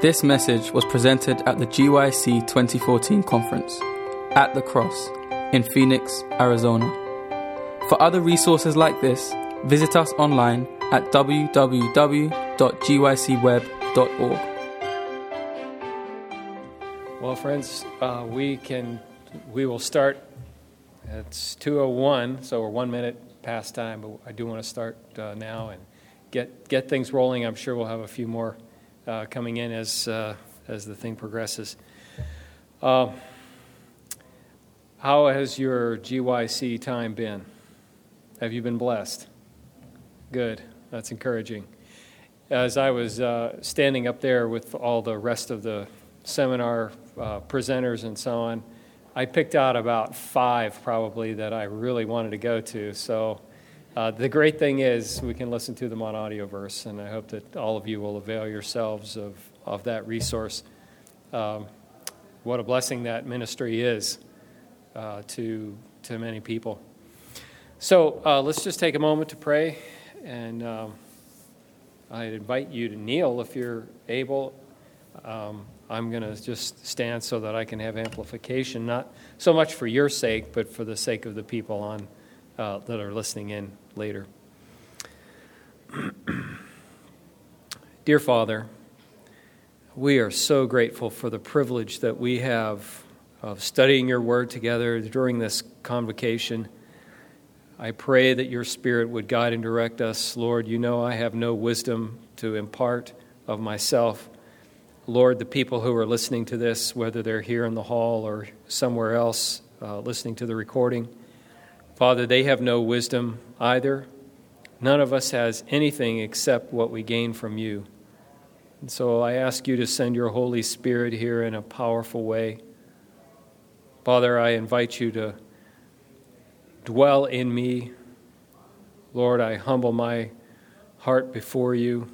This message was presented at the GYC 2014 conference at the Cross in Phoenix, Arizona. For other resources like this, visit us online at www.gycweb.org. Well, friends, uh, we can we will start. It's 2:01, so we're one minute past time, but I do want to start uh, now and get get things rolling. I'm sure we'll have a few more uh, coming in as uh, as the thing progresses. Uh, how has your GYC time been? Have you been blessed? Good. That's encouraging. As I was uh, standing up there with all the rest of the seminar uh, presenters and so on, I picked out about five probably that I really wanted to go to. So uh, the great thing is we can listen to them on audioverse, and I hope that all of you will avail yourselves of, of that resource. Um, what a blessing that ministry is uh, to, to many people. So uh, let's just take a moment to pray, and um, i invite you to kneel if you're able. Um, I'm going to just stand so that I can have amplification, not so much for your sake, but for the sake of the people on uh, that are listening in later. Dear Father, we are so grateful for the privilege that we have of studying your word together during this convocation. I pray that your Spirit would guide and direct us. Lord, you know I have no wisdom to impart of myself. Lord, the people who are listening to this, whether they're here in the hall or somewhere else uh, listening to the recording, Father, they have no wisdom either. None of us has anything except what we gain from you. And so I ask you to send your Holy Spirit here in a powerful way. Father, I invite you to dwell in me. Lord, I humble my heart before you.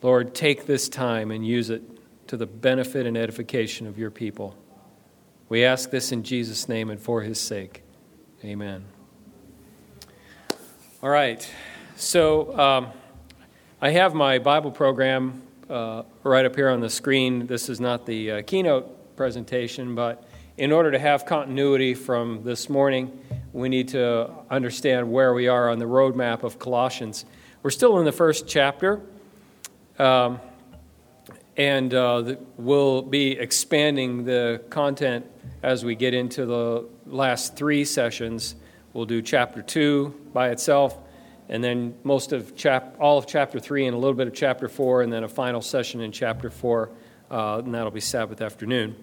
Lord, take this time and use it to the benefit and edification of your people. We ask this in Jesus' name and for his sake. Amen. All right. So um, I have my Bible program uh, right up here on the screen. This is not the uh, keynote presentation, but in order to have continuity from this morning, we need to understand where we are on the roadmap of Colossians. We're still in the first chapter. Um, and uh, we'll be expanding the content as we get into the last three sessions. We'll do chapter two by itself, and then most of chap- all of chapter three and a little bit of chapter four, and then a final session in chapter four, uh, and that'll be Sabbath afternoon.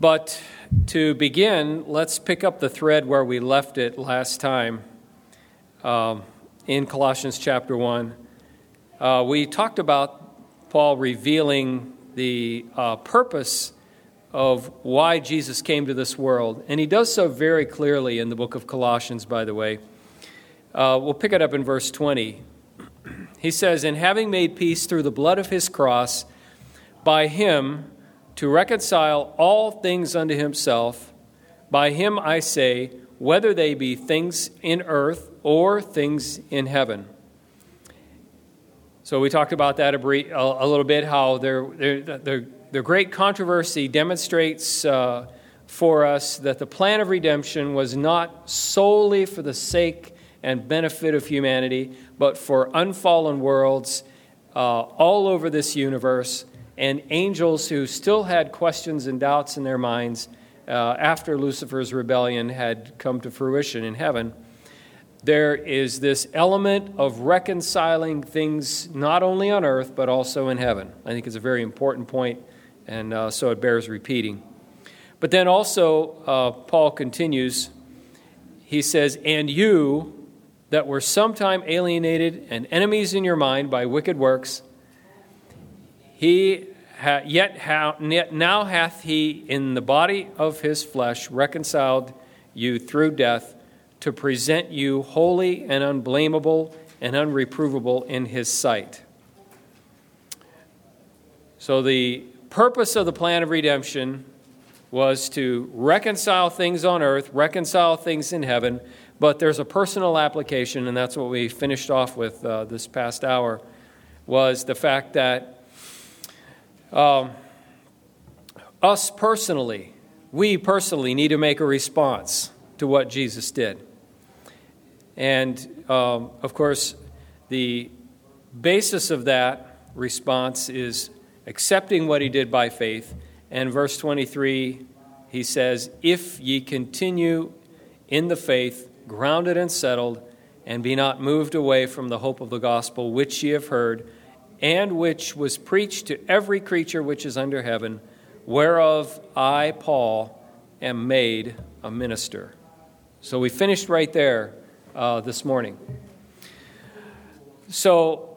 But to begin, let's pick up the thread where we left it last time um, in Colossians chapter 1. Uh, we talked about Paul revealing the uh, purpose of why Jesus came to this world. And he does so very clearly in the book of Colossians, by the way. Uh, we'll pick it up in verse 20. He says, And having made peace through the blood of his cross, by him to reconcile all things unto himself, by him I say, whether they be things in earth or things in heaven. So we talked about that a, brief, a, a little bit, how they're, they're, they're the great controversy demonstrates uh, for us that the plan of redemption was not solely for the sake and benefit of humanity, but for unfallen worlds uh, all over this universe and angels who still had questions and doubts in their minds uh, after Lucifer's rebellion had come to fruition in heaven. There is this element of reconciling things not only on earth, but also in heaven. I think it's a very important point and uh, so it bears repeating. But then also, uh, Paul continues, he says, And you that were sometime alienated and enemies in your mind by wicked works, he ha- yet, ha- yet now hath he in the body of his flesh reconciled you through death to present you holy and unblameable and unreprovable in his sight. So the purpose of the plan of redemption was to reconcile things on earth, reconcile things in heaven, but there's a personal application, and that's what we finished off with uh, this past hour. was the fact that um, us personally, we personally need to make a response to what Jesus did. And um, of course, the basis of that response is accepting what he did by faith. And verse 23, he says, If ye continue in the faith, grounded and settled, and be not moved away from the hope of the gospel which ye have heard, and which was preached to every creature which is under heaven, whereof I, Paul, am made a minister. So we finished right there uh, this morning. So,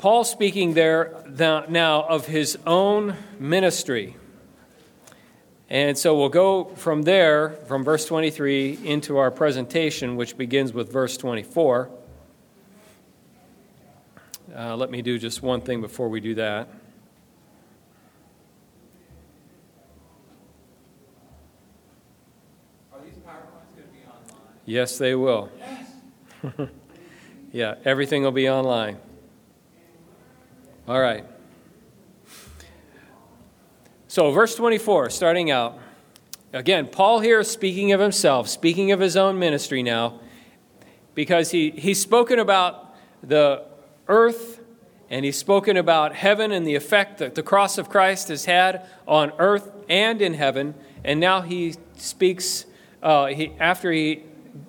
Paul speaking there now of his own ministry. And so we'll go from there, from verse 23, into our presentation, which begins with verse 24. Uh, let me do just one thing before we do that. Are these PowerPoints going to be online? Yes, they will. Yes. yeah, everything will be online. All right. So, verse 24, starting out. Again, Paul here speaking of himself, speaking of his own ministry now, because he, he's spoken about the earth and he's spoken about heaven and the effect that the cross of Christ has had on earth and in heaven. And now he speaks, uh, he, after he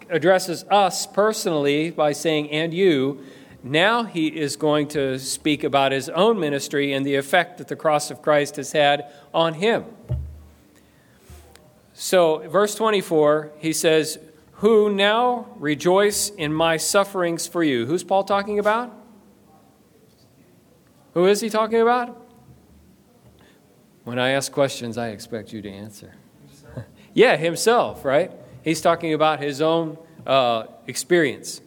addresses us personally by saying, and you, now he is going to speak about his own ministry and the effect that the cross of Christ has had on him. So, verse 24, he says, Who now rejoice in my sufferings for you. Who's Paul talking about? Who is he talking about? When I ask questions, I expect you to answer. yeah, himself, right? He's talking about his own uh, experience.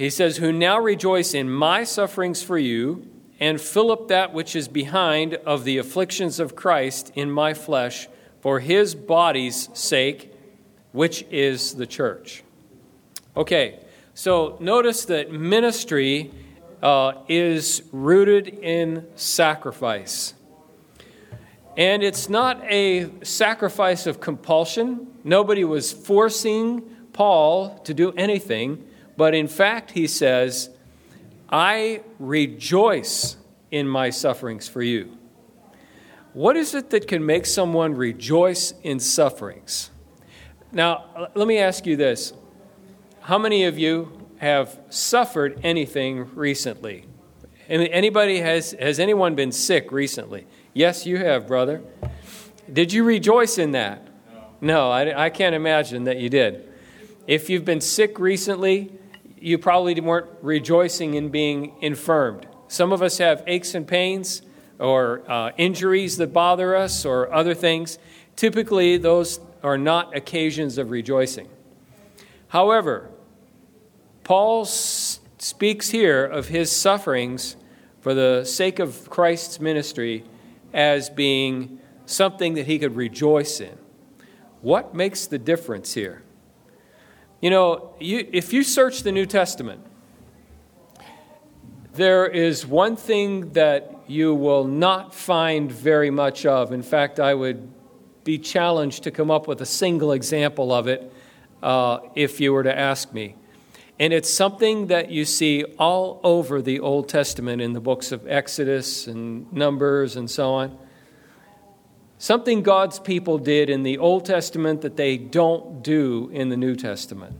He says, Who now rejoice in my sufferings for you, and fill up that which is behind of the afflictions of Christ in my flesh for his body's sake, which is the church. Okay, so notice that ministry uh, is rooted in sacrifice. And it's not a sacrifice of compulsion. Nobody was forcing Paul to do anything. But in fact, he says, I rejoice in my sufferings for you. What is it that can make someone rejoice in sufferings? Now, let me ask you this. How many of you have suffered anything recently? Anybody has has anyone been sick recently? Yes, you have, brother. Did you rejoice in that? No, no I, I can't imagine that you did. If you've been sick recently, you probably weren't rejoicing in being infirmed. Some of us have aches and pains or uh, injuries that bother us or other things. Typically, those are not occasions of rejoicing. However, Paul speaks here of his sufferings for the sake of Christ's ministry as being something that he could rejoice in. What makes the difference here? You know, you, if you search the New Testament, there is one thing that you will not find very much of. In fact, I would be challenged to come up with a single example of it uh, if you were to ask me. And it's something that you see all over the Old Testament in the books of Exodus and Numbers and so on. Something God's people did in the Old Testament that they don't do in the New Testament.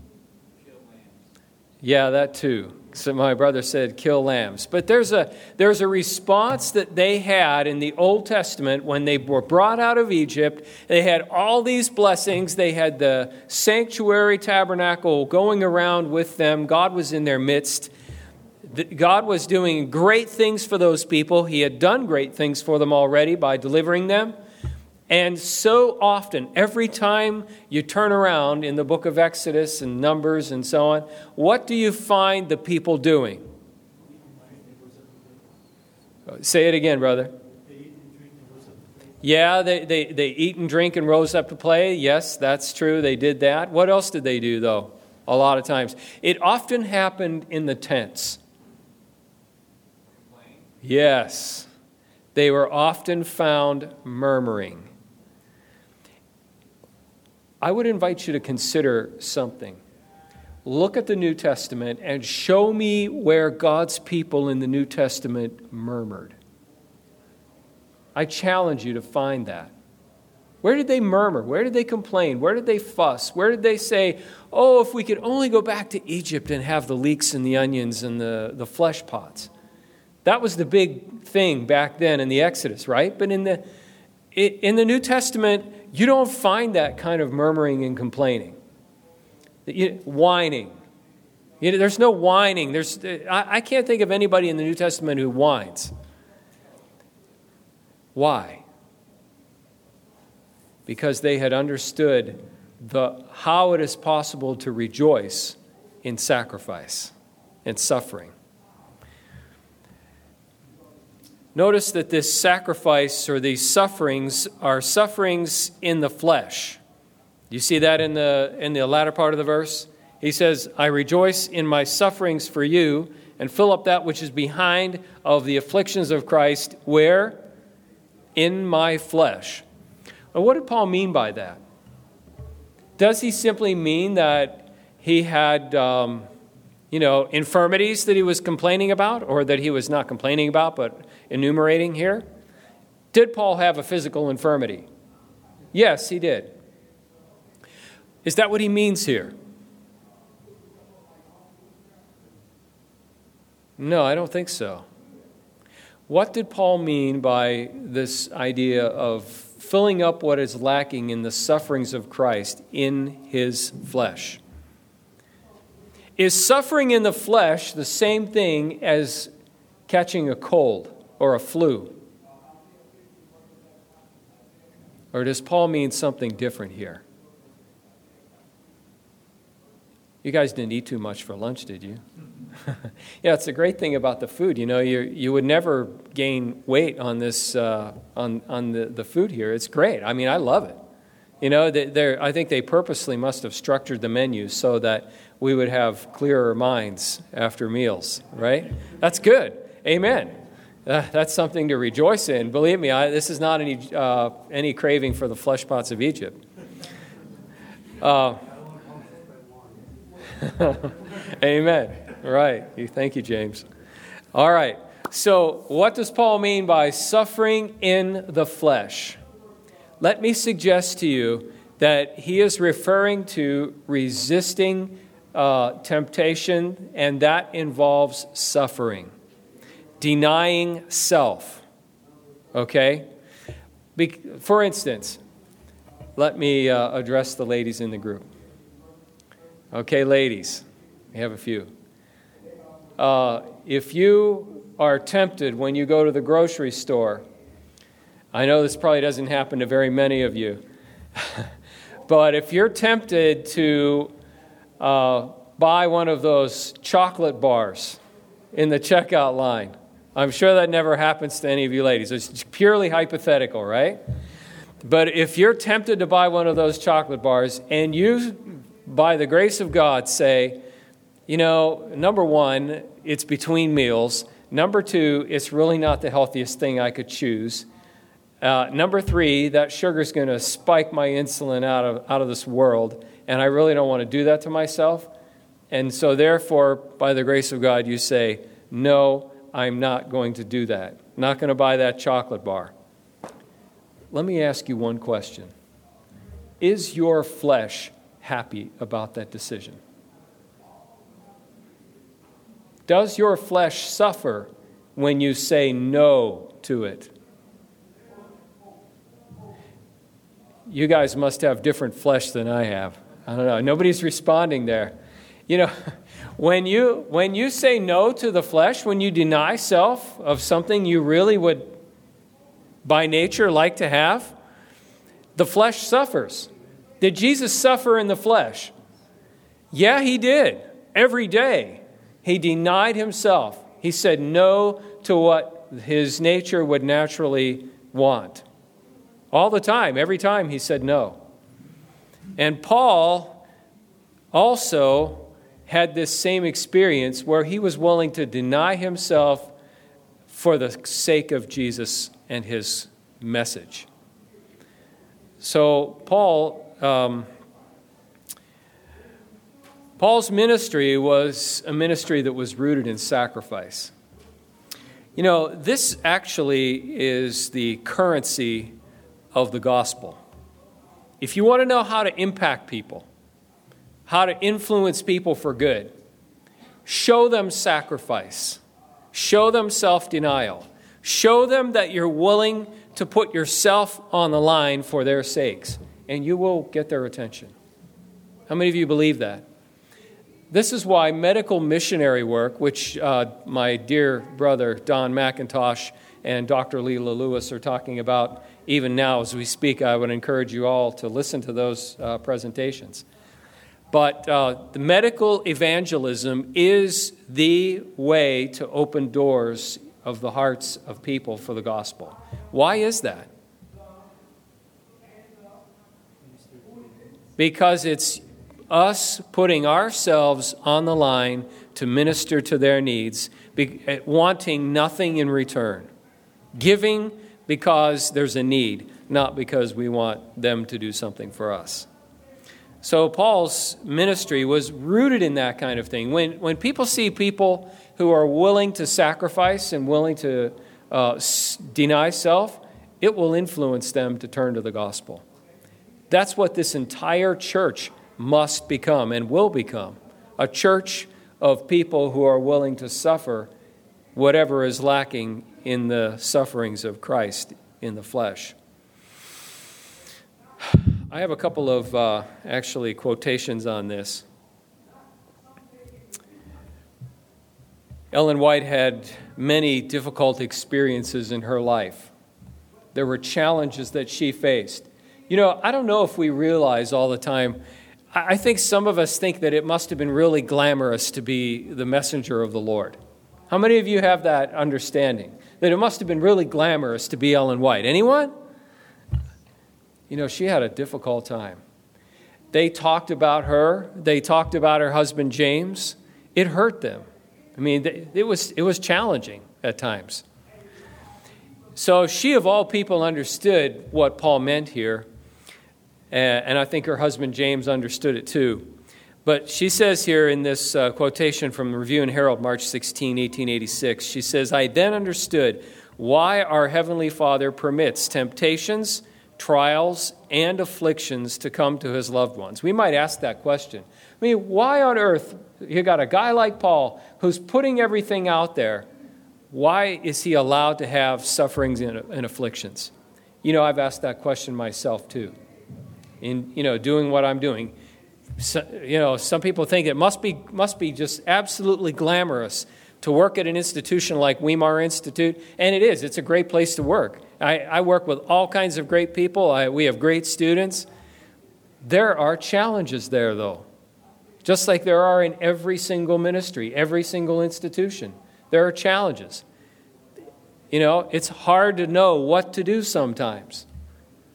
Yeah, that too. So my brother said, kill lambs. But there's a, there's a response that they had in the Old Testament when they were brought out of Egypt. They had all these blessings. They had the sanctuary tabernacle going around with them. God was in their midst. God was doing great things for those people. He had done great things for them already by delivering them. And so often, every time you turn around in the book of Exodus and Numbers and so on, what do you find the people doing? Say it again, brother. Yeah, they, they, they eat and drink and rose up to play. Yes, that's true. They did that. What else did they do, though? A lot of times. It often happened in the tents. Yes. They were often found murmuring. I would invite you to consider something. Look at the New Testament and show me where God's people in the New Testament murmured. I challenge you to find that. Where did they murmur? Where did they complain? Where did they fuss? Where did they say, oh, if we could only go back to Egypt and have the leeks and the onions and the, the flesh pots? That was the big thing back then in the Exodus, right? But in the, in the New Testament, you don't find that kind of murmuring and complaining, whining. You know, there's no whining. There's, I, can't think of anybody in the New Testament who whines. Why? Because they had understood the, how it is possible to rejoice in sacrifice and suffering. Notice that this sacrifice or these sufferings are sufferings in the flesh. You see that in the, in the latter part of the verse? He says, I rejoice in my sufferings for you and fill up that which is behind of the afflictions of Christ. Where? In my flesh. Well, what did Paul mean by that? Does he simply mean that he had, um, you know, infirmities that he was complaining about, or that he was not complaining about, but enumerating here? Did Paul have a physical infirmity? Yes, he did. Is that what he means here? No, I don't think so. What did Paul mean by this idea of filling up what is lacking in the sufferings of Christ in his flesh? Is suffering in the flesh the same thing as catching a cold? Or a flu? Or does Paul mean something different here? You guys didn't eat too much for lunch, did you? yeah, it's a great thing about the food. You know, you, you would never gain weight on this uh, on on the, the food here. It's great. I mean, I love it. You know, they I think they purposely must have structured the menu so that we would have clearer minds after meals. Right? That's good. Amen uh, that's something to rejoice in. Believe me, I, this is not any, uh, any craving for the flesh pots of Egypt. Uh, amen. Right. Thank you, James. All right. So, what does Paul mean by suffering in the flesh? Let me suggest to you that he is referring to resisting uh, temptation, and that involves suffering denying self. Okay? Be- for instance, let me uh, address the ladies in the group. Okay, ladies, we have a few. Uh, if you are tempted when you go to the grocery store, I know this probably doesn't happen to very many of you, but if you're tempted to uh, buy one of those chocolate bars in the checkout line, I'm sure that never happens to any of you ladies. It's purely hypothetical, right? But if you're tempted to buy one of those chocolate bars and you, by the grace of God, say, you know, number one, it's between meals. Number two, it's really not the healthiest thing I could choose. Uh, number three, that sugar is going to spike my insulin out of, out of this world, and I really don't want to do that to myself. And so, therefore, by the grace of God, you say, no, I'm not going to do that. Not going to buy that chocolate bar. Let me ask you one question Is your flesh happy about that decision? Does your flesh suffer when you say no to it? You guys must have different flesh than I have. I don't know. Nobody's responding there. You know, when you, when you say no to the flesh, when you deny self of something you really would, by nature, like to have, the flesh suffers. Did Jesus suffer in the flesh? Yeah, he did. Every day. He denied himself. He said no to what his nature would naturally want. All the time, every time, he said no. And Paul also had this same experience where he was willing to deny himself for the sake of Jesus and his message. So, Paul. Um, Paul's ministry was a ministry that was rooted in sacrifice. You know, this actually is the currency of the gospel. If you want to know how to impact people, how to influence people for good, show them sacrifice, show them self denial, show them that you're willing to put yourself on the line for their sakes, and you will get their attention. How many of you believe that? This is why medical missionary work, which uh, my dear brother Don Mackintosh and Dr. Leela Lewis are talking about even now as we speak, I would encourage you all to listen to those uh, presentations. But uh, the medical evangelism is the way to open doors of the hearts of people for the gospel. Why is that? Because it's us putting ourselves on the line to minister to their needs, eh, wanting nothing in return. Giving because there's a need, not because we want them to do something for us. So Paul's ministry was rooted in that kind of thing. When, when people see people who are willing to sacrifice and willing to uh, s- deny self, it will influence them to turn to the gospel. That's what this entire church must become and will become a church of people who are willing to suffer whatever is lacking in the sufferings of Christ in the flesh. I have a couple of uh, actually quotations on this. Ellen White had many difficult experiences in her life. There were challenges that she faced. You know, I don't know if we realize all the time I think some of us think that it must have been really glamorous to be the messenger of the Lord. How many of you have that understanding? That it must have been really glamorous to be Ellen White. Anyone? You know, she had a difficult time. They talked about her, they talked about her husband James. It hurt them. I mean, it was, it was challenging at times. So she, of all people, understood what Paul meant here and I think her husband James understood it too. But she says here in this uh, quotation from the Review and Herald, March 16, 1886, she says, I then understood why our Heavenly Father permits temptations, trials, and afflictions to come to his loved ones. We might ask that question. I mean, why on earth, you got a guy like Paul who's putting everything out there, why is he allowed to have sufferings and, afflictions? You know, I've asked that question myself too in you know doing what I'm doing. So, you know, some people think it must be must be just absolutely glamorous to work at an institution like Weimar Institute, and it is. It's a great place to work. I, I work with all kinds of great people. I, we have great students. There are challenges there, though, just like there are in every single ministry, every single institution. There are challenges. You know, it's hard to know what to do sometimes.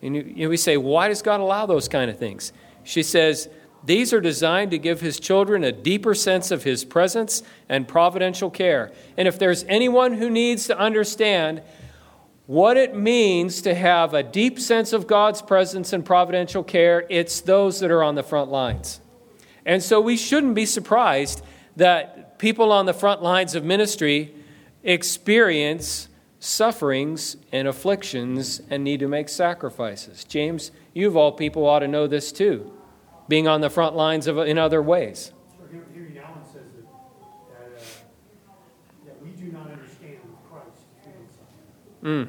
And you, you know, we say, why does God allow those kind of things? She says, these are designed to give his children a deeper sense of his presence and providential care. And if there's anyone who needs to understand what it means to have a deep sense of God's presence and providential care, it's those that are on the front lines. And so we shouldn't be surprised that people on the front lines of ministry experience sufferings and afflictions and need to make sacrifices. James, you of all people ought to know this too, being on the front lines of, in other ways. Mm.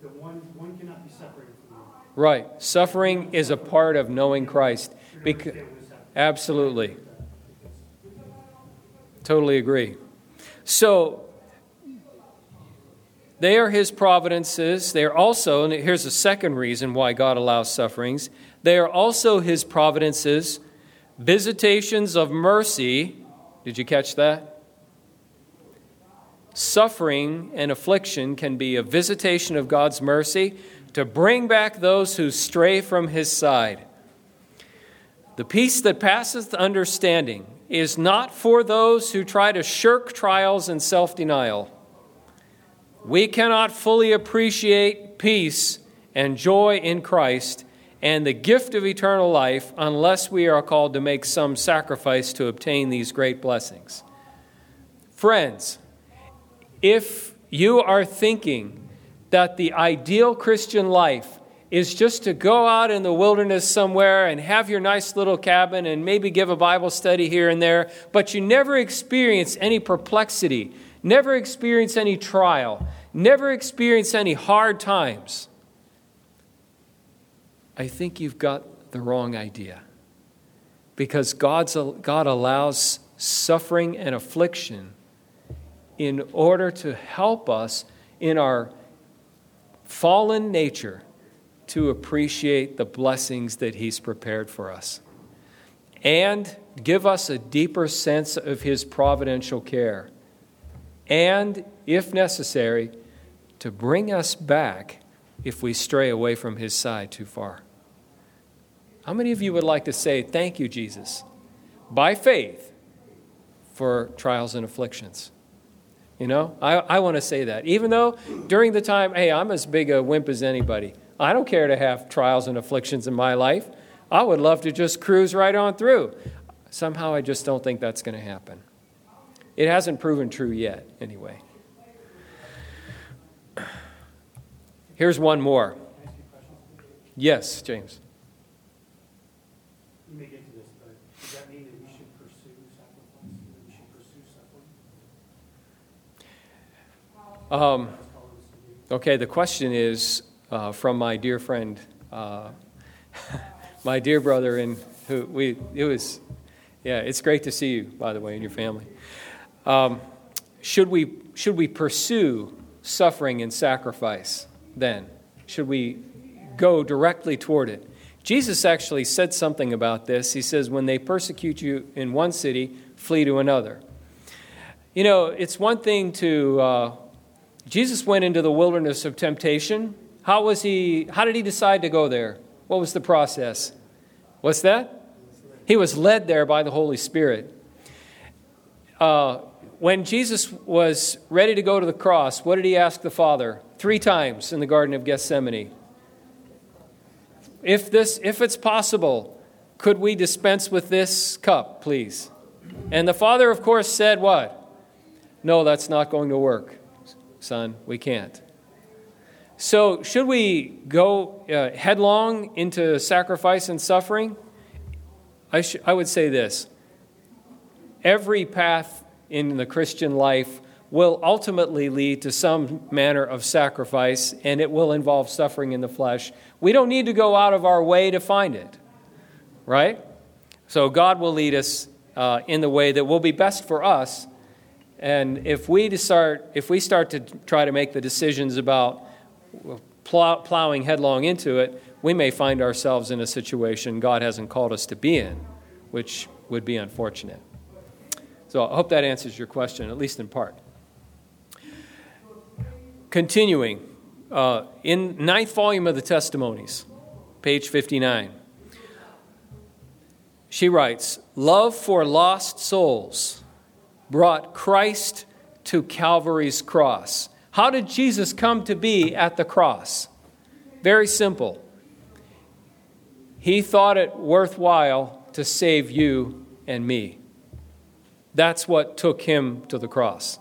the one, one cannot be separated from the Right. Suffering is a part of knowing Christ. Absolutely. Totally agree. So, they are his providences. They are also, and here's a second reason why God allows sufferings, they are also his providences, visitations of mercy. Did you catch that? Suffering and affliction can be a visitation of God's mercy to bring back those who stray from his side. The peace that passeth understanding is not for those who try to shirk trials and self denial we cannot fully appreciate peace and joy in Christ and the gift of eternal life unless we are called to make some sacrifice to obtain these great blessings. Friends, if you are thinking that the ideal Christian life is just to go out in the wilderness somewhere and have your nice little cabin and maybe give a Bible study here and there, but you never experience any perplexity, never experience any trial, never experience any hard times, I think you've got the wrong idea. Because God's, God allows suffering and affliction in order to help us in our fallen nature to appreciate the blessings that He's prepared for us and give us a deeper sense of His providential care. And, if necessary, to bring us back if we stray away from His side too far. How many of you would like to say, Thank you, Jesus, by faith for trials and afflictions? You know, I, I want to say that. Even though during the time, hey, I'm as big a wimp as anybody. I don't care to have trials and afflictions in my life. I would love to just cruise right on through. Somehow I just don't think that's going to happen. It hasn't proven true yet, anyway. Here's one more. Yes, James. You may get to this, but does that mean that we should pursue sacrifice, that we should pursue suffering? Um, okay, the question is uh, from my dear friend, uh, my dear brother, and who we it was, yeah, it's great to see you, by the way, and your family. Um, should we should we pursue suffering and sacrifice? Then should we go directly toward it? Jesus actually said something about this. He says, When they persecute you in one city, flee to another. You know, it's one thing to. Uh, Jesus went into the wilderness of temptation. How was he? How did he decide to go there? What was the process? What's that? He was led there by the Holy Spirit. Uh, when Jesus was ready to go to the cross, what did he ask the Father? Three times in the Garden of Gethsemane if this if it's possible could we dispense with this cup please and the father of course said what no that's not going to work son we can't so should we go uh, headlong into sacrifice and suffering I, sh- I would say this every path in the christian life will ultimately lead to some manner of sacrifice and it will involve suffering in the flesh we don't need to go out of our way to find it, right? So God will lead us uh, in the way that will be best for us. And if we start, if we start to try to make the decisions about plow, plowing headlong into it, we may find ourselves in a situation God hasn't called us to be in, which would be unfortunate. So I hope that answers your question, at least in part. Continuing, uh, in ninth volume of the Testimonies, page 59. She writes, Love for lost souls brought Christ to Calvary's cross. How did Jesus come to be at the cross? Very simple. He thought it worthwhile to save you and me. That's what took him to the cross.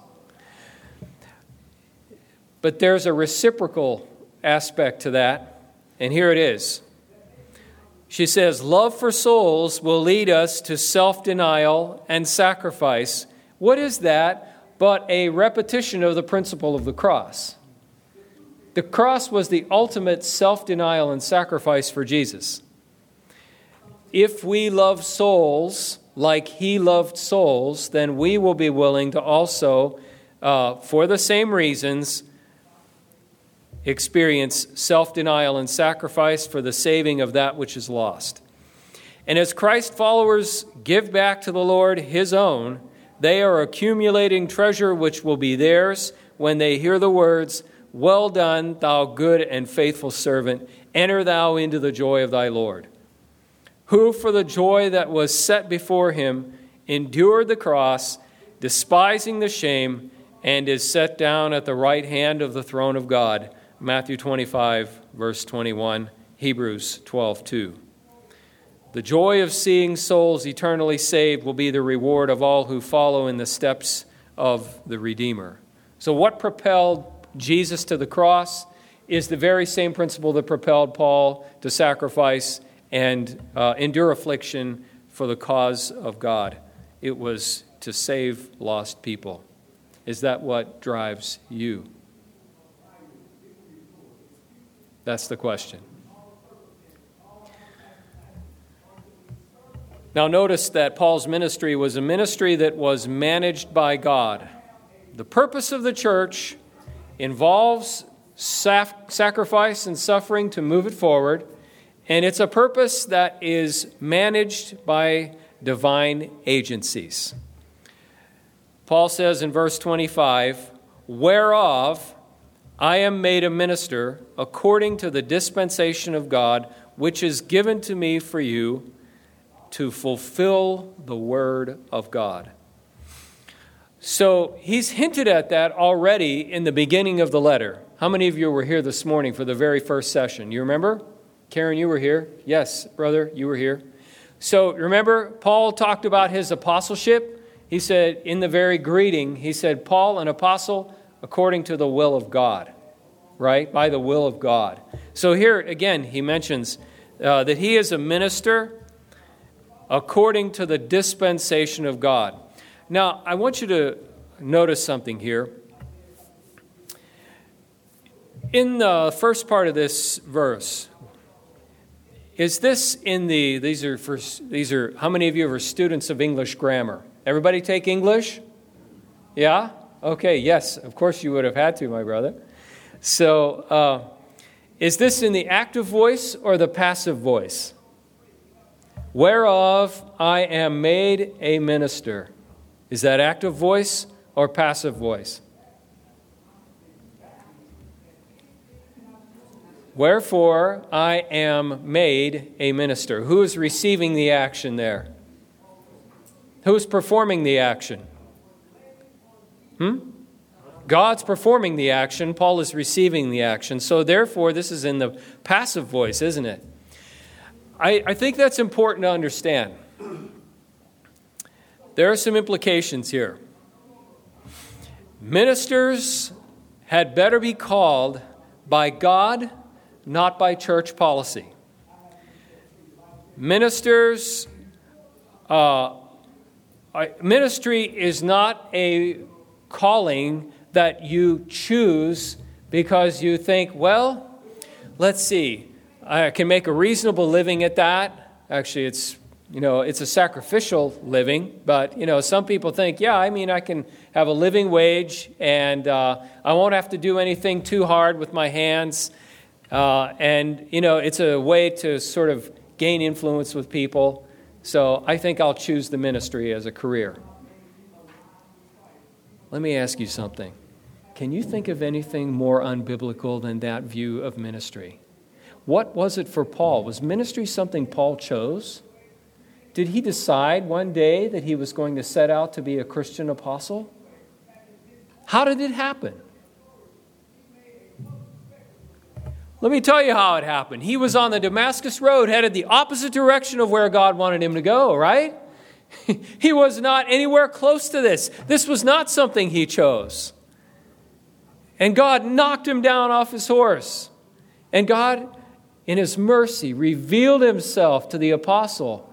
But there's a reciprocal aspect to that, and here it is. She says, Love for souls will lead us to self denial and sacrifice. What is that but a repetition of the principle of the cross? The cross was the ultimate self denial and sacrifice for Jesus. If we love souls like he loved souls, then we will be willing to also, uh, for the same reasons, experience self denial and sacrifice for the saving of that which is lost. And as Christ followers give back to the Lord his own, they are accumulating treasure which will be theirs when they hear the words, Well done, thou good and faithful servant, enter thou into the joy of thy Lord. Who, for the joy that was set before him, endured the cross, despising the shame, and is set down at the right hand of the throne of God. Matthew 25, verse 21, Hebrews 12, 2. The joy of seeing souls eternally saved will be the reward of all who follow in the steps of the Redeemer. So, what propelled Jesus to the cross is the very same principle that propelled Paul to sacrifice and uh, endure affliction for the cause of God. It was to save lost people. Is that what drives you? That's the question. Now, notice that Paul's ministry was a ministry that was managed by God. The purpose of the church involves sacrifice and suffering to move it forward, and it's a purpose that is managed by divine agencies. Paul says in verse 25, Whereof I am made a minister according to the dispensation of God, which is given to me for you to fulfill the word of God. So he's hinted at that already in the beginning of the letter. How many of you were here this morning for the very first session? You remember? Karen, you were here? Yes, brother, you were here. So remember, Paul talked about his apostleship. He said, in the very greeting, he said, Paul, an apostle according to the will of God, right? By the will of God. So here again, he mentions uh, that he is a minister according to the dispensation of God. Now, I want you to notice something here. In the first part of this verse, is this in the these are for these are how many of you are students of English grammar? Everybody take English? Yeah? Okay, yes, of course you would have had to, my brother. So, uh, is this in the active voice or the passive voice? Whereof I am made a minister. Is that active voice or passive voice? Wherefore I am made a minister. Who is receiving the action there? Who is performing the action? Hmm? God's performing the action, Paul is receiving the action. So, therefore, this is in the passive voice, isn't it? I, I think that's important to understand. There are some implications here. Ministers had better be called by God, not by church policy. Ministers, uh, ministry is not a calling that you choose because you think, well, let's see, I can make a reasonable living at that. Actually, it's you know, it's a sacrificial living, but, you know, some people think, yeah, I mean, I can have a living wage and uh, I won't have to do anything too hard with my hands. Uh, and, you know, it's a way to sort of gain influence with people. So I think I'll choose the ministry as a career. Let me ask you something. Can you think of anything more unbiblical than that view of ministry? What was it for Paul? Was ministry something Paul chose? Did he decide one day that he was going to set out to be a Christian apostle? How did it happen? Let me tell you how it happened. He was on the Damascus Road, headed the opposite direction of where God wanted him to go, right? he was not anywhere close to this. This was not something he chose. And God knocked him down off his horse. And God, in his mercy, revealed himself to the apostle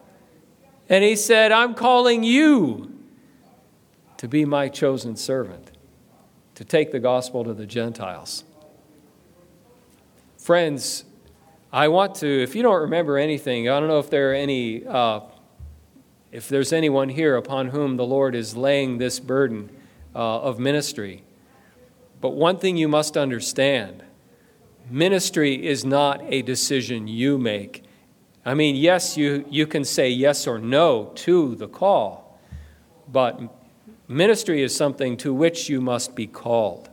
and he said, I'm calling you to be my chosen servant, to take the gospel to the Gentiles. Friends, I want to, if you don't remember anything, I don't know if there are any, uh, if there's anyone here upon whom the Lord is laying this burden uh, of ministry. But one thing you must understand ministry is not a decision you make, I mean, yes, you, you can say yes or no to the call, but ministry is something to which you must be called.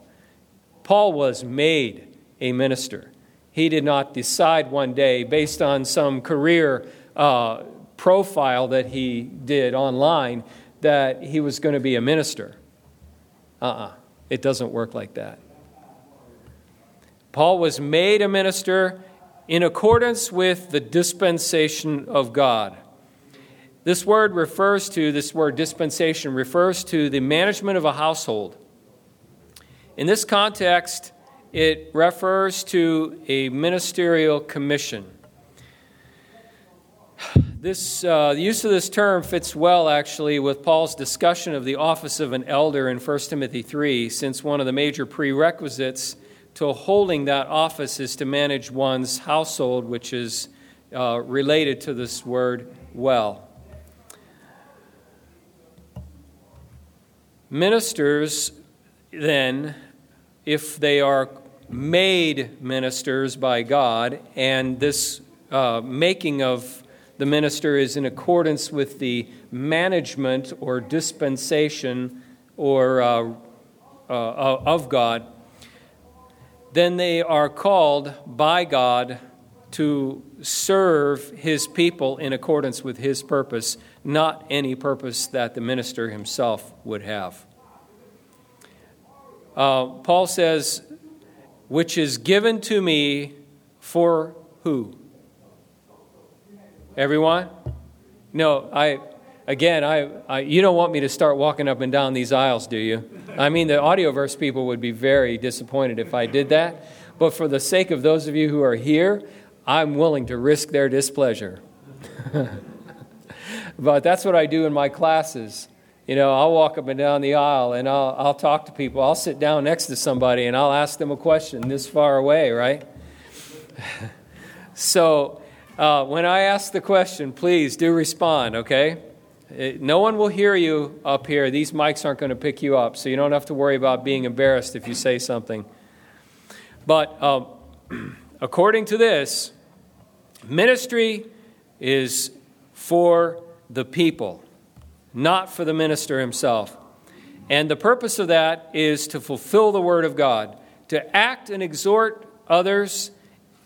Paul was made a minister. He did not decide one day, based on some career uh, profile that he did online, that he was going to be a minister. Uh uh-uh. uh It doesn't work like that. Paul was made a minister in accordance with the dispensation of God. This word refers to, this word dispensation refers to the management of a household. In this context, it refers to a ministerial commission. This, uh, the use of this term fits well, actually, with Paul's discussion of the office of an elder in 1 Timothy 3, since one of the major prerequisites to holding that office is to manage one's household, which is uh, related to this word well. Ministers, then, if they are made ministers by God, and this uh, making of the minister is in accordance with the management or dispensation or uh, uh, of God, then they are called by God to serve his people in accordance with his purpose, not any purpose that the minister himself would have. Uh, Paul says, which is given to me for who? Everyone? No, I, again, I, I, you don't want me to start walking up and down these aisles, do you? I mean, the audioverse people would be very disappointed if I did that. But for the sake of those of you who are here, I'm willing to risk their displeasure. but that's what I do in my classes. You know, I'll walk up and down the aisle and I'll, I'll talk to people. I'll sit down next to somebody and I'll ask them a question this far away, right? so, uh, when I ask the question, please do respond, okay? It, no one will hear you up here. These mics aren't going to pick you up, so you don't have to worry about being embarrassed if you say something. But um, according to this, ministry is for the people, not for the minister himself. And the purpose of that is to fulfill the Word of God, to act and exhort others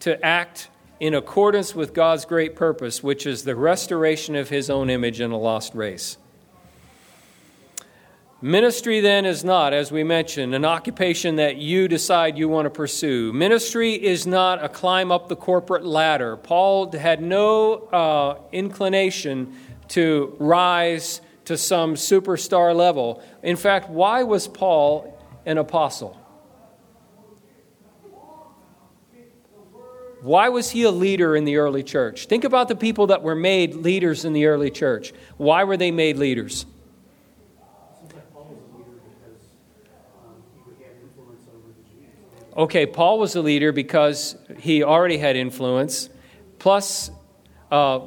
to act in accordance with God's great purpose, which is the restoration of his own image in a lost race. Ministry, then, is not, as we mentioned, an occupation that you decide you want to pursue. Ministry is not a climb up the corporate ladder. Paul had no uh, inclination to rise to some superstar level. In fact, why was Paul an apostle? Why was he a leader in the early church? Think about the people that were made leaders in the early church. Why were they made leaders? Okay, Paul was a leader because he already had influence. Plus, uh,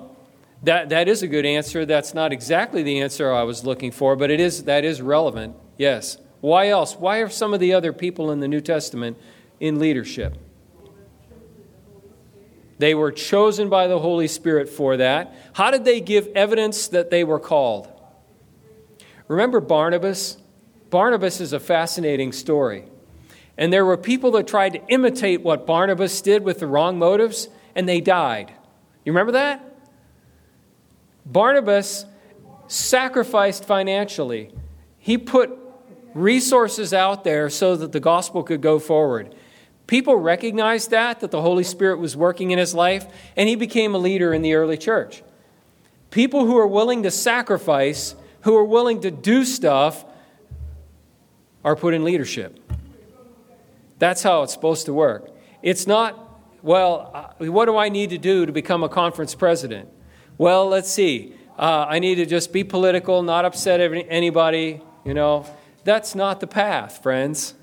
that, that is a good answer. That's not exactly the answer I was looking for, but it is, that is relevant. Yes. Why else? Why are some of the other people in the New Testament in leadership? They were chosen by the Holy Spirit for that. How did they give evidence that they were called? Remember Barnabas? Barnabas is a fascinating story. And there were people that tried to imitate what Barnabas did with the wrong motives, and they died. You remember that? Barnabas sacrificed financially. He put resources out there so that the gospel could go forward. People recognized that, that the Holy Spirit was working in his life, and he became a leader in the early church. People who are willing to sacrifice, who are willing to do stuff, are put in leadership. That's how it's supposed to work. It's not, well, uh, what do I need to do to become a conference president? Well, let's see. Uh, I need to just be political, not upset anybody, you know. That's not the path, friends.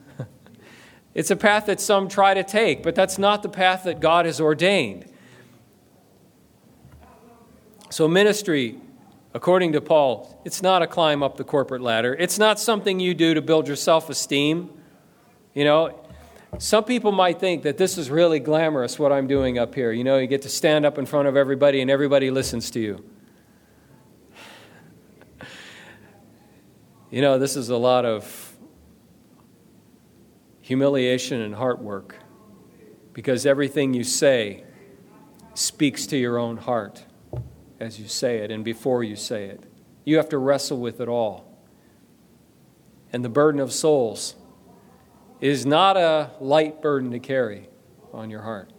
It's a path that some try to take, but that's not the path that God has ordained. So, ministry, according to Paul, it's not a climb up the corporate ladder. It's not something you do to build your self esteem. You know, some people might think that this is really glamorous, what I'm doing up here. You know, you get to stand up in front of everybody and everybody listens to you. You know, this is a lot of humiliation and heart work because everything you say speaks to your own heart as you say it and before you say it. You have to wrestle with it all. And the burden of souls is not a light burden to carry on your heart.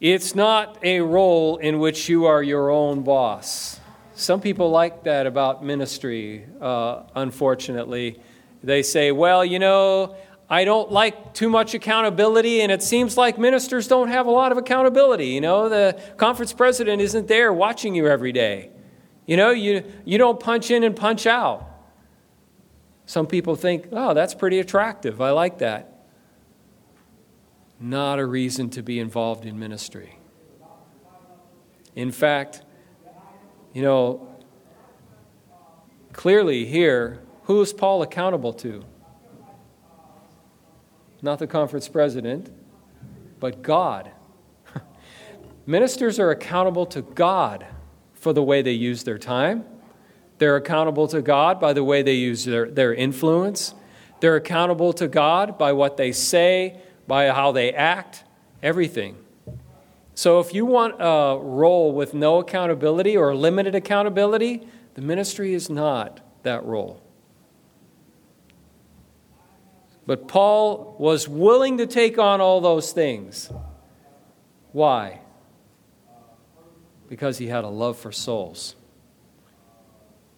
It's not a role in which you are your own boss. Some people like that about ministry, uh, unfortunately. They say, well, you know, I don't like too much accountability, and it seems like ministers don't have a lot of accountability. You know, the conference president isn't there watching you every day. You know, you, you don't punch in and punch out. Some people think, oh, that's pretty attractive. I like that. Not a reason to be involved in ministry. In fact, you know, clearly here, who is Paul accountable to? Not the conference president, but God. Ministers are accountable to God for the way they use their time. They're accountable to God by the way they use their, their influence. They're accountable to God by what they say, by how they act, everything. So if you want a role with no accountability or limited accountability, the ministry is not that role. But Paul was willing to take on all those things. Why? because he had a love for souls.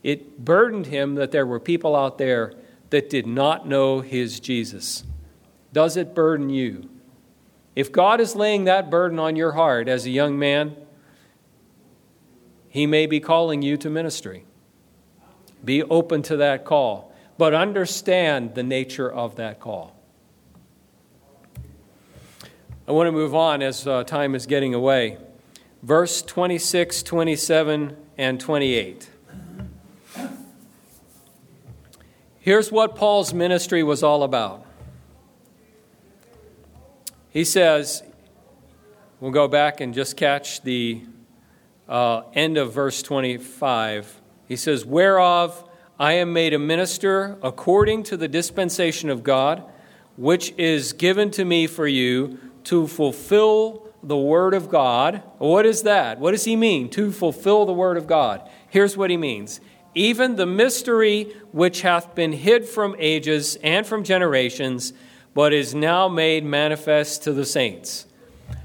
It burdened him that there were people out there that did not know his Jesus. Does it burden you? If God is laying that burden on your heart as a young man, he may be calling you to ministry. Be open to that call, but understand the nature of that call. I want to move on as uh, time is getting away verse 26, 27, and 28. Here's what Paul's ministry was all about. He says, we'll go back and just catch the uh, end of verse 25. He says, Whereof I am made a minister according to the dispensation of God, which is given to me for you to fulfill the Word of God. What is that? What does he mean? To fulfill the Word of God. Here's what he means even the mystery which hath been hid from ages and from generations, but is now made manifest to the saints.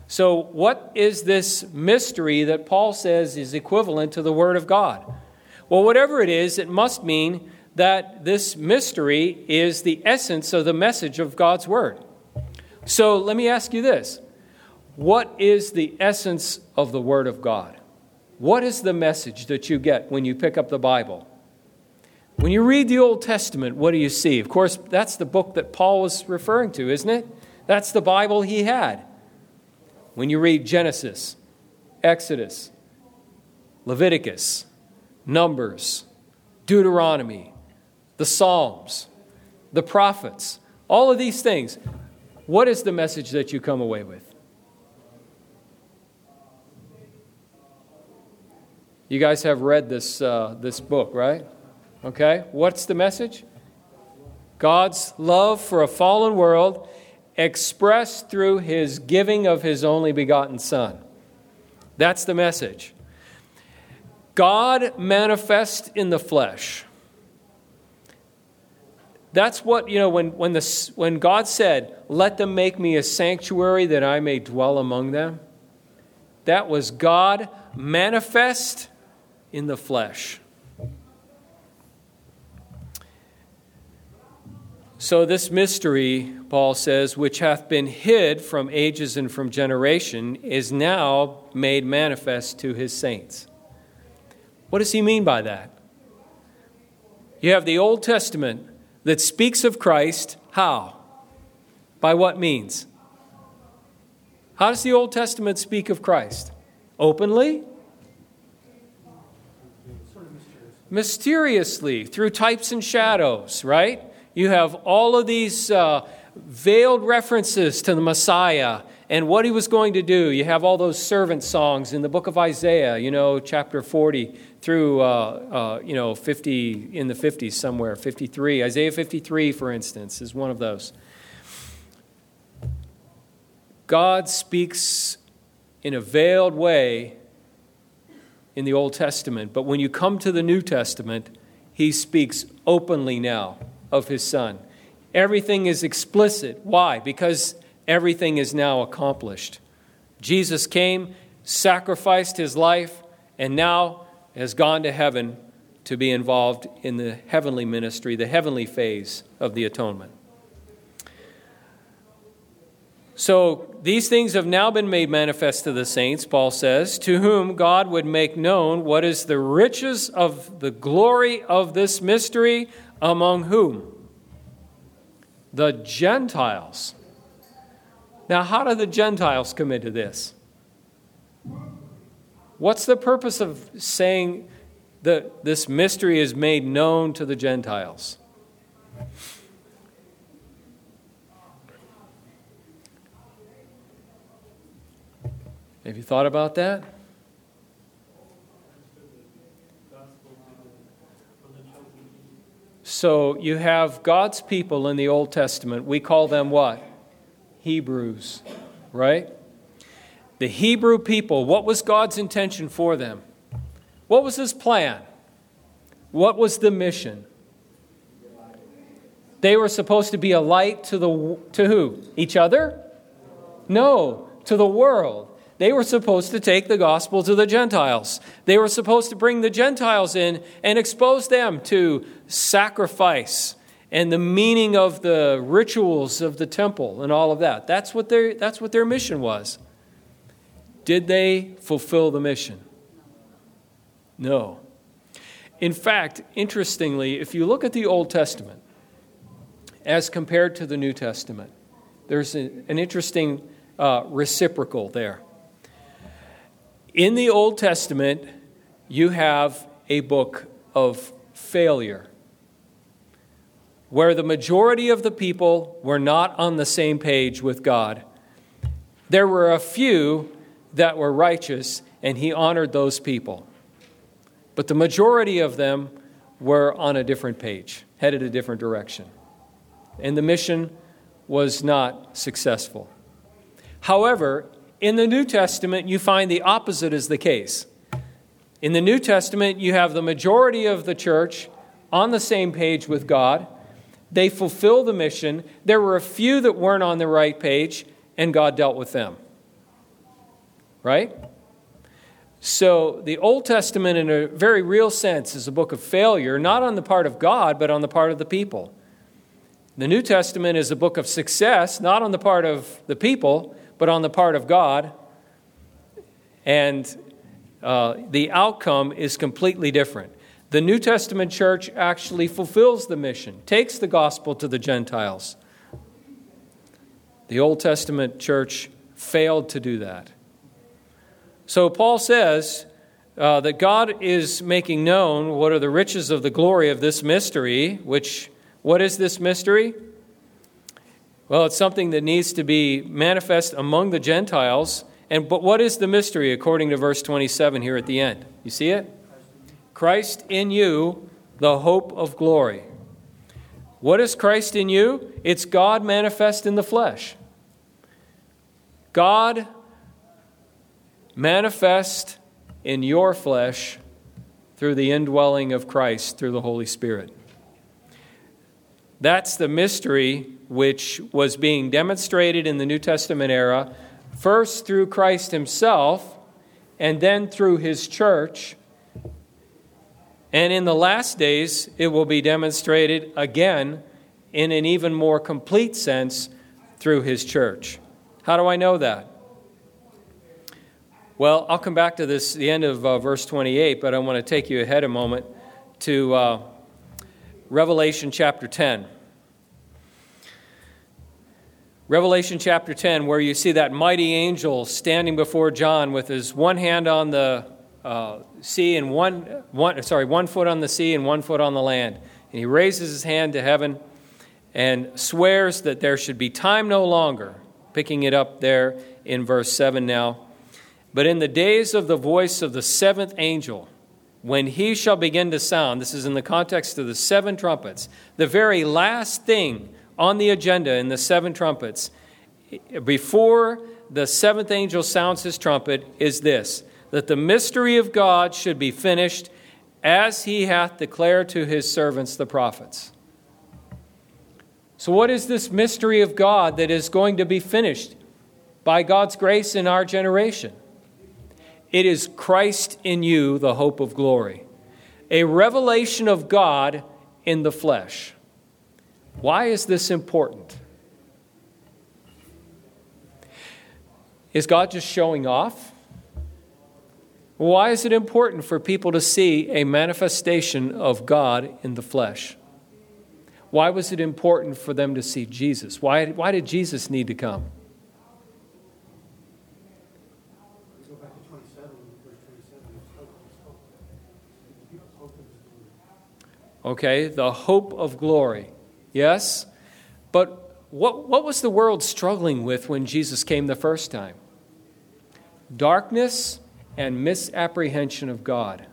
So, what is this mystery that Paul says is equivalent to the Word of God? Well, whatever it is, it must mean that this mystery is the essence of the message of God's Word. So, let me ask you this what is the essence of the Word of God? What is the message that you get when you pick up the Bible? When you read the Old Testament, what do you see? Of course, that's the book that Paul was referring to, isn't it? That's the Bible he had. When you read Genesis, Exodus, Leviticus, Numbers, Deuteronomy, the Psalms, the prophets, all of these things, what is the message that you come away with? You guys have read this, uh, this book, right? Okay, what's the message? God's love for a fallen world expressed through his giving of his only begotten Son. That's the message. God manifest in the flesh. That's what, you know, when, when, the, when God said, Let them make me a sanctuary that I may dwell among them, that was God manifest in the flesh. So, this mystery, Paul says, which hath been hid from ages and from generation, is now made manifest to his saints. What does he mean by that? You have the Old Testament that speaks of Christ. How? By what means? How does the Old Testament speak of Christ? Openly? mysteriously through types and shadows, right? You have all of these uh, veiled references to the Messiah and what he was going to do. You have all those servant songs in the book of Isaiah, you know, chapter 40 through, uh, uh, you know, 50, in the 50s somewhere, 53. Isaiah 53, for instance, is one of those. God speaks in a veiled way in the Old Testament, but when you come to the New Testament, he speaks openly now of his Son. Everything is explicit. Why? Because everything is now accomplished. Jesus came, sacrificed his life, and now has gone to heaven to be involved in the heavenly ministry, the heavenly phase of the atonement. So these things have now been made manifest to the saints, Paul says, to whom God would make known what is the riches of the glory of this mystery among whom? The Gentiles. Now, how do the Gentiles come into this? What's the purpose of saying that this mystery is made known to the Gentiles? Have you thought about that? So you have God's people in the Old Testament. We call them what? Hebrews, right? The Hebrew people, what was God's intention for them? What was his plan? What was the mission? They were supposed to be a light to the to who? Each other? No, to the world. They were supposed to take the gospel to the Gentiles. They were supposed to bring the Gentiles in and expose them to sacrifice and the meaning of the rituals of the temple and all of that. That's what their, that's what their mission was. Did they fulfill the mission? No. In fact, interestingly, if you look at the Old Testament as compared to the New Testament, there's an interesting uh, reciprocal there. In the Old Testament, you have a book of failure where the majority of the people were not on the same page with God. There were a few that were righteous, and he honored those people. But the majority of them were on a different page, headed a different direction. And the mission was not successful. However, in the New Testament, you find the opposite is the case. In the New Testament, you have the majority of the church on the same page with God. They fulfill the mission. There were a few that weren't on the right page, and God dealt with them. Right? So, the Old Testament, in a very real sense, is a book of failure, not on the part of God, but on the part of the people. The New Testament is a book of success, not on the part of the people, but on the part of God. And uh, the outcome is completely different. The New Testament church actually fulfills the mission, takes the gospel to the Gentiles. The Old Testament church failed to do that. So Paul says uh, that God is making known what are the riches of the glory of this mystery, which, what is this mystery? Well, it's something that needs to be manifest among the Gentiles. And but what is the mystery according to verse 27 here at the end? You see it? Christ in you, the hope of glory. What is Christ in you? It's God manifest in the flesh. God manifest in your flesh through the indwelling of Christ through the Holy Spirit. That's the mystery which was being demonstrated in the New Testament era, first through Christ himself, and then through his church. And in the last days, it will be demonstrated again in an even more complete sense through his church. How do I know that? Well, I'll come back to this the end of uh, verse 28, but I want to take you ahead a moment to uh, Revelation chapter 10. Revelation chapter 10, where you see that mighty angel standing before John with his one hand on the uh, sea and one, one, sorry, one foot on the sea and one foot on the land. And he raises his hand to heaven and swears that there should be time no longer, picking it up there in verse 7 now. But in the days of the voice of the seventh angel, when he shall begin to sound, this is in the context of the seven trumpets, the very last thing on the agenda in the seven trumpets, before the seventh angel sounds his trumpet, is this that the mystery of God should be finished as he hath declared to his servants the prophets. So, what is this mystery of God that is going to be finished by God's grace in our generation? It is Christ in you, the hope of glory, a revelation of God in the flesh. Why is this important? Is God just showing off? Why is it important for people to see a manifestation of God in the flesh? Why was it important for them to see Jesus? Why, why did Jesus need to come? Go back to 27, verse 27, it's hope, it's hope. Hope is Okay, the hope of glory. Yes? But what, what was the world struggling with when Jesus came the first time? Darkness and misapprehension of God.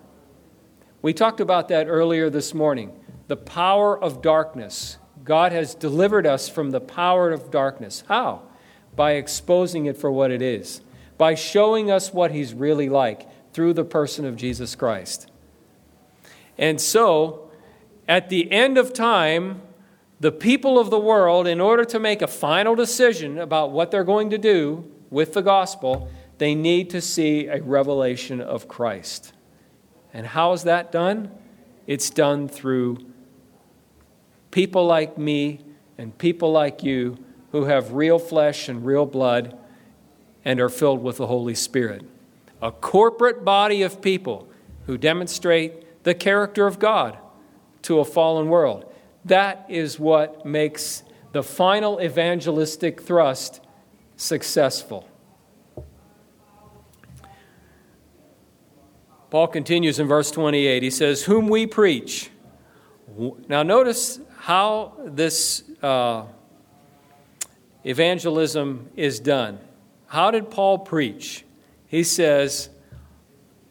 We talked about that earlier this morning. The power of darkness. God has delivered us from the power of darkness. How? By exposing it for what it is, by showing us what He's really like through the person of Jesus Christ. And so, at the end of time, the people of the world, in order to make a final decision about what they're going to do with the gospel, they need to see a revelation of Christ. And how is that done? It's done through people like me and people like you who have real flesh and real blood and are filled with the Holy Spirit. A corporate body of people who demonstrate the character of God to a fallen world. That is what makes the final evangelistic thrust successful. Paul continues in verse 28. He says, Whom we preach. Now, notice how this uh, evangelism is done. How did Paul preach? He says,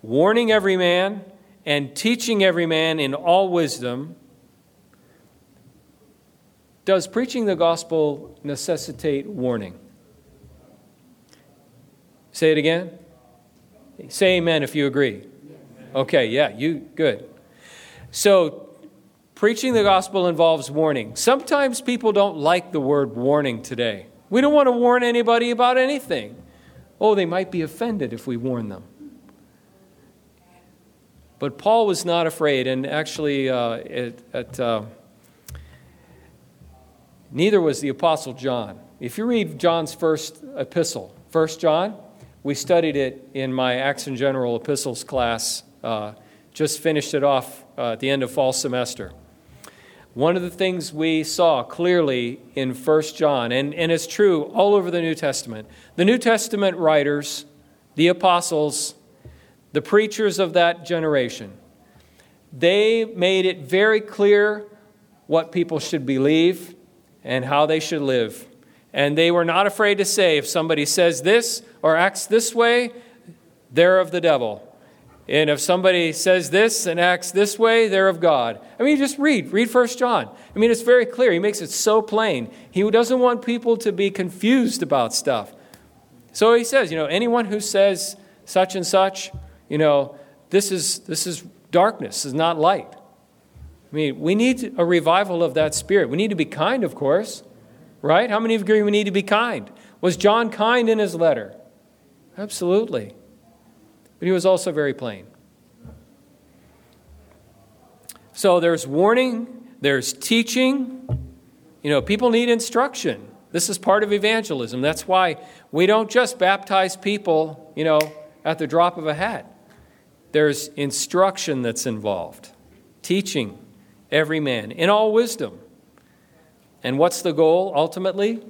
warning every man and teaching every man in all wisdom. Does preaching the gospel necessitate warning? Say it again. Say amen if you agree. Okay, yeah, you good. So, preaching the gospel involves warning. Sometimes people don't like the word warning today. We don't want to warn anybody about anything. Oh, they might be offended if we warn them. But Paul was not afraid, and actually, uh, it, uh, neither was the Apostle John. If you read John's first epistle, First John, we studied it in my Acts and General Epistles class uh, just finished it off uh, at the end of fall semester. One of the things we saw clearly in 1 John, and, and it's true all over the New Testament, the New Testament writers, the apostles, the preachers of that generation, they made it very clear what people should believe and how they should live. And they were not afraid to say if somebody says this or acts this way, they're of the devil. And if somebody says this and acts this way, they're of God. I mean, just read. Read First John. I mean, it's very clear. He makes it so plain. He doesn't want people to be confused about stuff. So he says, you know, anyone who says such and such, you know, this is, this is darkness, this is not light. I mean, we need a revival of that spirit. We need to be kind, of course, right? How many of you agree we need to be kind? Was John kind in his letter? Absolutely but he was also very plain. So there's warning, there's teaching. You know, people need instruction. This is part of evangelism. That's why we don't just baptize people, you know, at the drop of a hat. There's instruction that's involved, teaching every man in all wisdom. And what's the goal ultimately?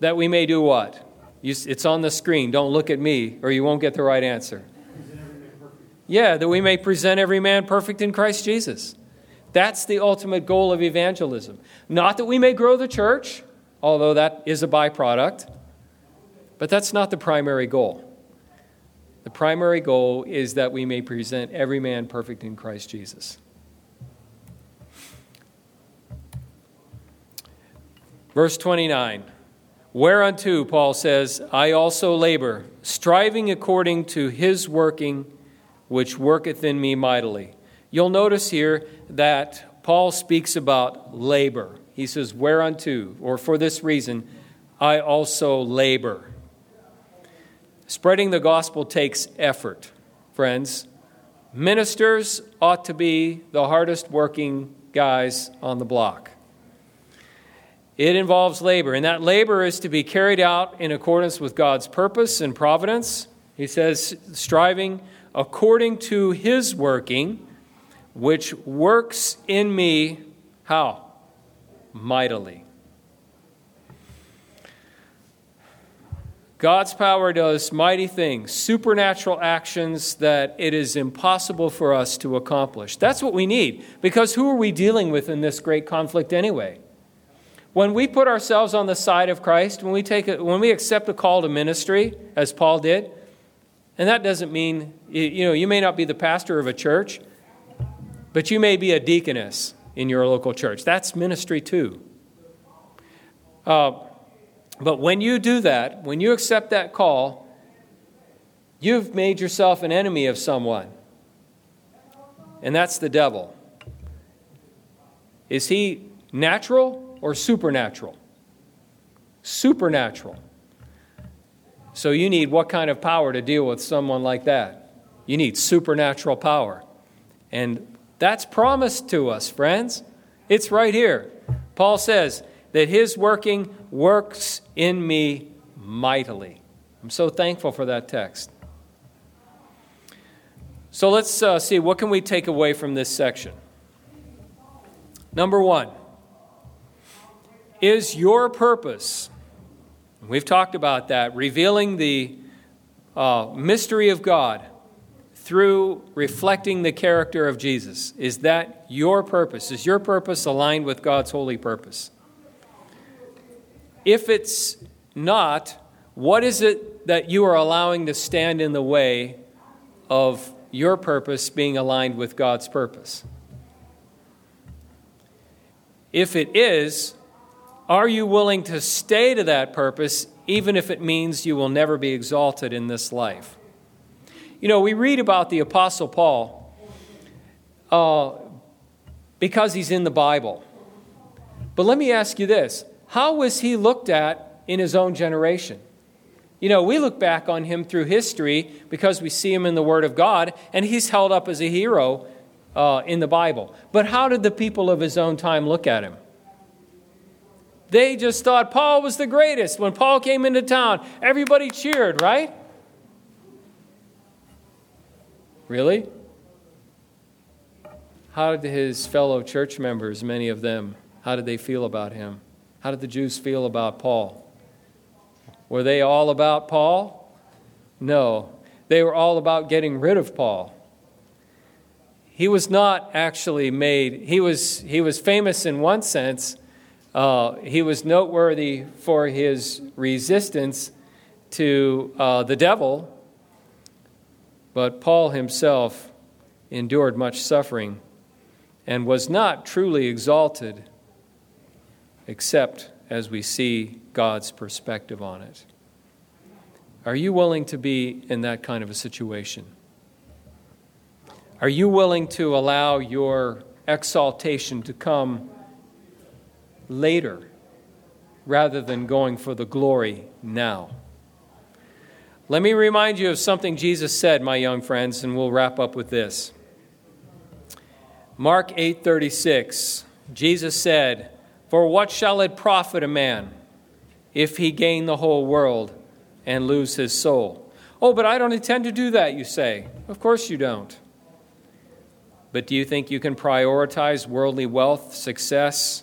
That we may do what? You, it's on the screen. Don't look at me, or you won't get the right answer. Yeah, that we may present every man perfect in Christ Jesus. That's the ultimate goal of evangelism. Not that we may grow the church, although that is a byproduct, but that's not the primary goal. The primary goal is that we may present every man perfect in Christ Jesus. Verse 29. Whereunto, Paul says, I also labor, striving according to his working, which worketh in me mightily. You'll notice here that Paul speaks about labor. He says, Whereunto, or for this reason, I also labor. Spreading the gospel takes effort, friends. Ministers ought to be the hardest working guys on the block. It involves labor, and that labor is to be carried out in accordance with God's purpose and providence. He says, striving according to his working, which works in me, how? Mightily. God's power does mighty things, supernatural actions that it is impossible for us to accomplish. That's what we need, because who are we dealing with in this great conflict anyway? When we put ourselves on the side of Christ, when we, take a, when we accept a call to ministry, as Paul did, and that doesn't mean, you know, you may not be the pastor of a church, but you may be a deaconess in your local church. That's ministry too. Uh, but when you do that, when you accept that call, you've made yourself an enemy of someone. And that's the devil. Is he natural or supernatural? Supernatural. So you need what kind of power to deal with someone like that? You need supernatural power. And that's promised to us, friends. It's right here. Paul says, that his working works in me mightily. I'm so thankful for that text. So let's uh, see what can we take away from this section. Number 1 is your purpose. We've talked about that, revealing the uh, mystery of God through reflecting the character of Jesus. Is that your purpose? Is your purpose aligned with God's holy purpose? If it's not, what is it that you are allowing to stand in the way of your purpose being aligned with God's purpose? If it is, are you willing to stay to that purpose even if it means you will never be exalted in this life? You know, we read about the Apostle Paul uh, because he's in the Bible. But let me ask you this how was he looked at in his own generation? You know, we look back on him through history because we see him in the Word of God, and he's held up as a hero uh, in the Bible. But how did the people of his own time look at him? They just thought Paul was the greatest. When Paul came into town, everybody cheered, right? Really? How did his fellow church members, many of them, how did they feel about him? How did the Jews feel about Paul? Were they all about Paul? No. They were all about getting rid of Paul. He was not actually made, he was, he was famous in one sense. Uh, he was noteworthy for his resistance to uh, the devil, but Paul himself endured much suffering and was not truly exalted except as we see God's perspective on it. Are you willing to be in that kind of a situation? Are you willing to allow your exaltation to come later rather than going for the glory now? Let me remind you of something Jesus said, my young friends, and we'll wrap up with this. Mark 8:36. Jesus said, for what shall it profit a man if he gain the whole world and lose his soul? Oh, but I don't intend to do that, you say. Of course you don't. But do you think you can prioritize worldly wealth, success,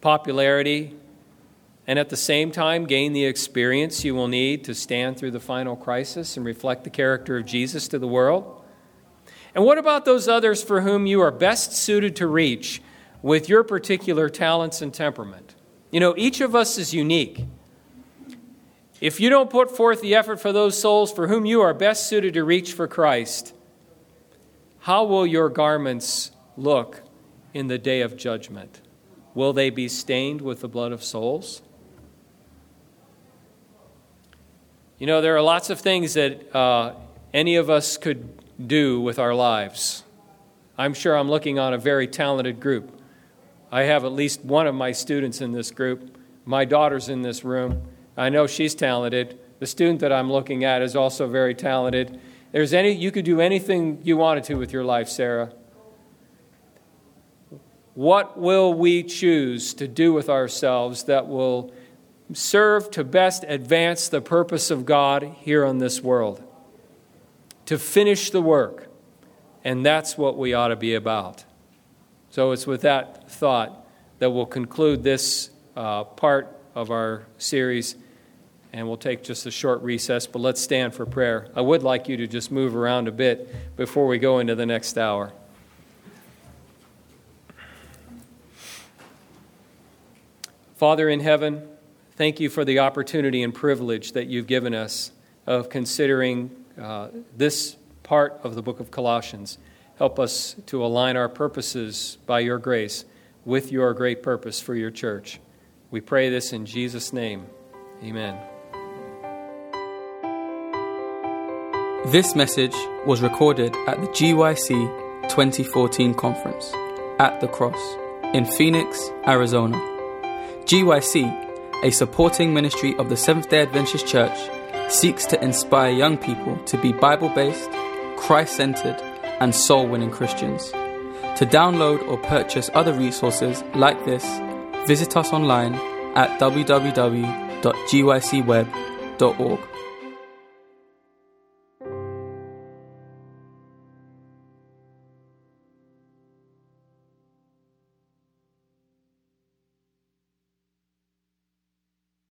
popularity, and at the same time gain the experience you will need to stand through the final crisis and reflect the character of Jesus to the world? And what about those others for whom you are best suited to reach with your particular talents and temperament. You know, each of us is unique. If you don't put forth the effort for those souls for whom you are best suited to reach for Christ, how will your garments look in the day of judgment? Will they be stained with the blood of souls? You know, there are lots of things that uh, any of us could do with our lives. I'm sure I'm looking on a very talented group I have at least one of my students in this group. My daughter's in this room. I know she's talented. The student that I'm looking at is also very talented. There's any, you could do anything you wanted to with your life, Sarah. What will we choose to do with ourselves that will serve to best advance the purpose of God here on this world? To finish the work. And that's what we ought to be about. So it's with that thought that we'll conclude this uh, part of our series and we'll take just a short recess, but let's stand for prayer. I would like you to just move around a bit before we go into the next hour. Father in heaven, thank you for the opportunity and privilege that you've given us of considering uh, this part of the book of Colossians. Help us to align our purposes by your grace with your great purpose for your church. We pray this in Jesus' name. Amen. This message was recorded at the GYC 2014 conference at the Cross in Phoenix, Arizona. GYC, a supporting ministry of the Seventh day Adventist Church, seeks to inspire young people to be Bible based, Christ centered, and soul winning Christians. To download or purchase other resources like this, visit us online at www.gycweb.org.